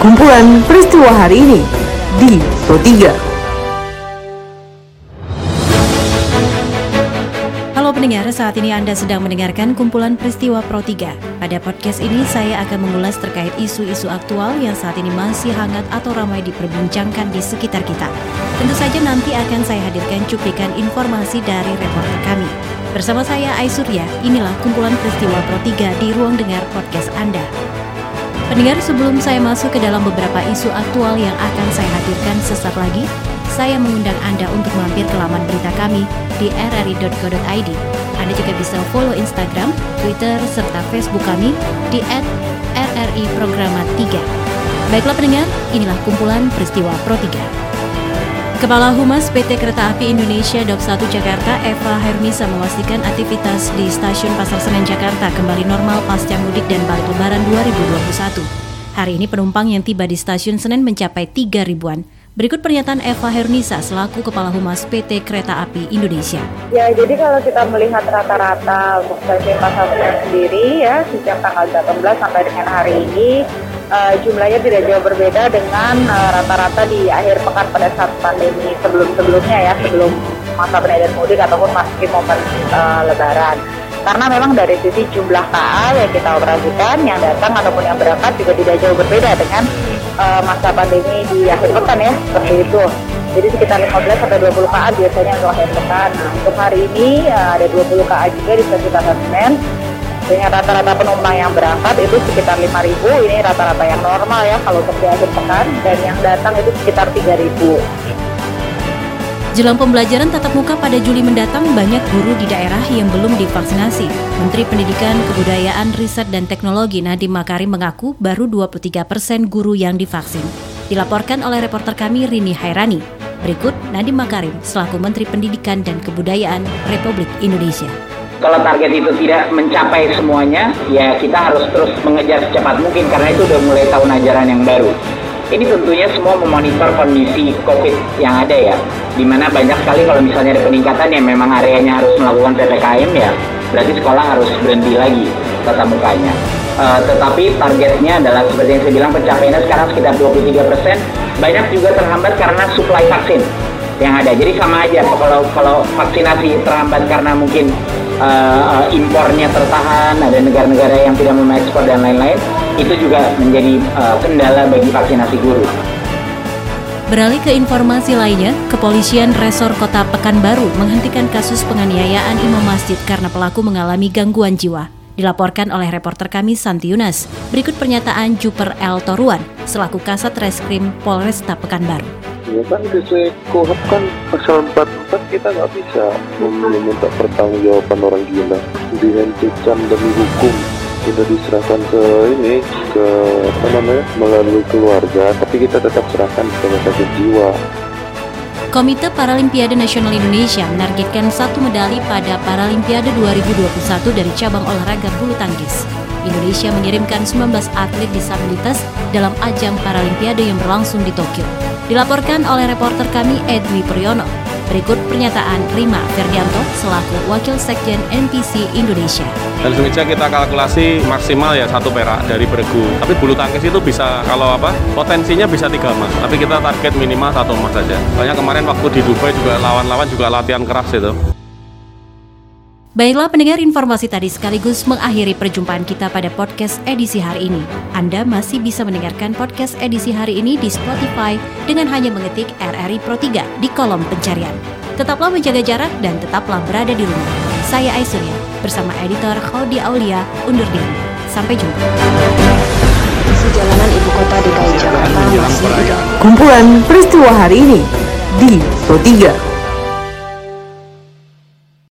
Kumpulan peristiwa hari ini di Pro 3. Halo pendengar, saat ini Anda sedang mendengarkan kumpulan peristiwa Pro 3. Pada podcast ini saya akan mengulas terkait isu-isu aktual yang saat ini masih hangat atau ramai diperbincangkan di sekitar kita. Tentu saja nanti akan saya hadirkan cuplikan informasi dari reporter kami. Bersama saya Aisurya, inilah kumpulan peristiwa Pro 3 di ruang dengar podcast Anda. Pendengar, sebelum saya masuk ke dalam beberapa isu aktual yang akan saya hadirkan sesaat lagi, saya mengundang Anda untuk mampir ke laman berita kami di rri.co.id. Anda juga bisa follow Instagram, Twitter, serta Facebook kami di @rri_programa3. Baiklah pendengar, inilah kumpulan peristiwa Pro 3. Kepala Humas PT Kereta Api Indonesia Dok 1 Jakarta Eva Hermisa memastikan aktivitas di Stasiun Pasar Senen Jakarta kembali normal pasca mudik dan balik lebaran 2021. Hari ini penumpang yang tiba di Stasiun Senen mencapai 3 ribuan. Berikut pernyataan Eva Hernisa selaku Kepala Humas PT Kereta Api Indonesia. Ya, jadi kalau kita melihat rata-rata untuk stasiun pasar Senen sendiri ya sejak tanggal 18 sampai dengan hari ini uh, jumlahnya tidak jauh berbeda dengan eh, rata-rata uh, di akhir pekan pada saat pandemi sebelum-sebelumnya ya sebelum masa beredar mudik ataupun masih momen uh, lebaran. Karena memang dari sisi jumlah KA yang kita operasikan yang datang ataupun yang berangkat juga tidak jauh berbeda dengan uh, masa pandemi di akhir pekan ya seperti itu. Jadi sekitar 15 sampai 20 KA biasanya untuk akhir pekan. Nah untuk hari ini uh, ada 20 KA juga di stasiun Pasar dengan rata-rata penumpang yang berangkat itu sekitar 5.000 ini rata-rata yang normal ya kalau untuk di akhir pekan dan yang datang itu sekitar 3.000 Jelang pembelajaran tatap muka pada Juli mendatang, banyak guru di daerah yang belum divaksinasi. Menteri Pendidikan, Kebudayaan, Riset, dan Teknologi Nadiem Makarim mengaku baru 23 persen guru yang divaksin. Dilaporkan oleh reporter kami Rini Hairani. Berikut Nadiem Makarim selaku Menteri Pendidikan dan Kebudayaan Republik Indonesia. Kalau target itu tidak mencapai semuanya, ya kita harus terus mengejar secepat mungkin karena itu udah mulai tahun ajaran yang baru. Ini tentunya semua memonitor kondisi COVID yang ada ya, di mana banyak sekali kalau misalnya ada peningkatan yang memang areanya harus melakukan PPKM ya, berarti sekolah harus berhenti lagi tatap mukanya. Uh, tetapi targetnya adalah seperti yang saya bilang pencapaiannya sekarang sekitar 23 persen. Banyak juga terhambat karena suplai vaksin yang ada. Jadi sama aja kalau kalau vaksinasi terhambat karena mungkin uh, impornya tertahan, ada negara-negara yang tidak mengekspor dan lain-lain, itu juga menjadi uh, kendala bagi vaksinasi guru. Beralih ke informasi lainnya, kepolisian resor kota Pekanbaru menghentikan kasus penganiayaan imam masjid karena pelaku mengalami gangguan jiwa. Dilaporkan oleh reporter kami Santi Yunas. Berikut pernyataan Juper L. Toruan selaku Kasat Reskrim Polresta Pekanbaru. Ya kan, disekohkan 1944 kita nggak bisa meminta pertanggungjawaban orang gila. Dihentikan demi hukum. Sudah diserahkan ke ini ke apa namanya melalui keluarga. Tapi kita tetap serahkan ke rumah sakit jiwa. Komite Paralimpiade Nasional Indonesia menargetkan satu medali pada Paralimpiade 2021 dari cabang olahraga bulu tangkis. Indonesia mengirimkan 19 atlet disabilitas dalam ajang Paralimpiade yang berlangsung di Tokyo. Dilaporkan oleh reporter kami Edwi Priyono. Berikut pernyataan Rima Ferdianto selaku Wakil Sekjen NPC Indonesia. Dan semisal kita kalkulasi maksimal ya satu perak dari bergu. Tapi bulu tangkis itu bisa kalau apa potensinya bisa tiga emas. Tapi kita target minimal satu emas saja. Soalnya kemarin waktu di Dubai juga lawan-lawan juga latihan keras itu. Baiklah pendengar informasi tadi sekaligus mengakhiri perjumpaan kita pada podcast edisi hari ini. Anda masih bisa mendengarkan podcast edisi hari ini di Spotify dengan hanya mengetik RRI Pro 3 di kolom pencarian. Tetaplah menjaga jarak dan tetaplah berada di rumah. Saya Aisurya bersama editor Khawdi Aulia undur diri. Sampai jumpa. Jalanan Ibu Kota DKI Jakarta masih Kumpulan peristiwa hari ini di Pro 3.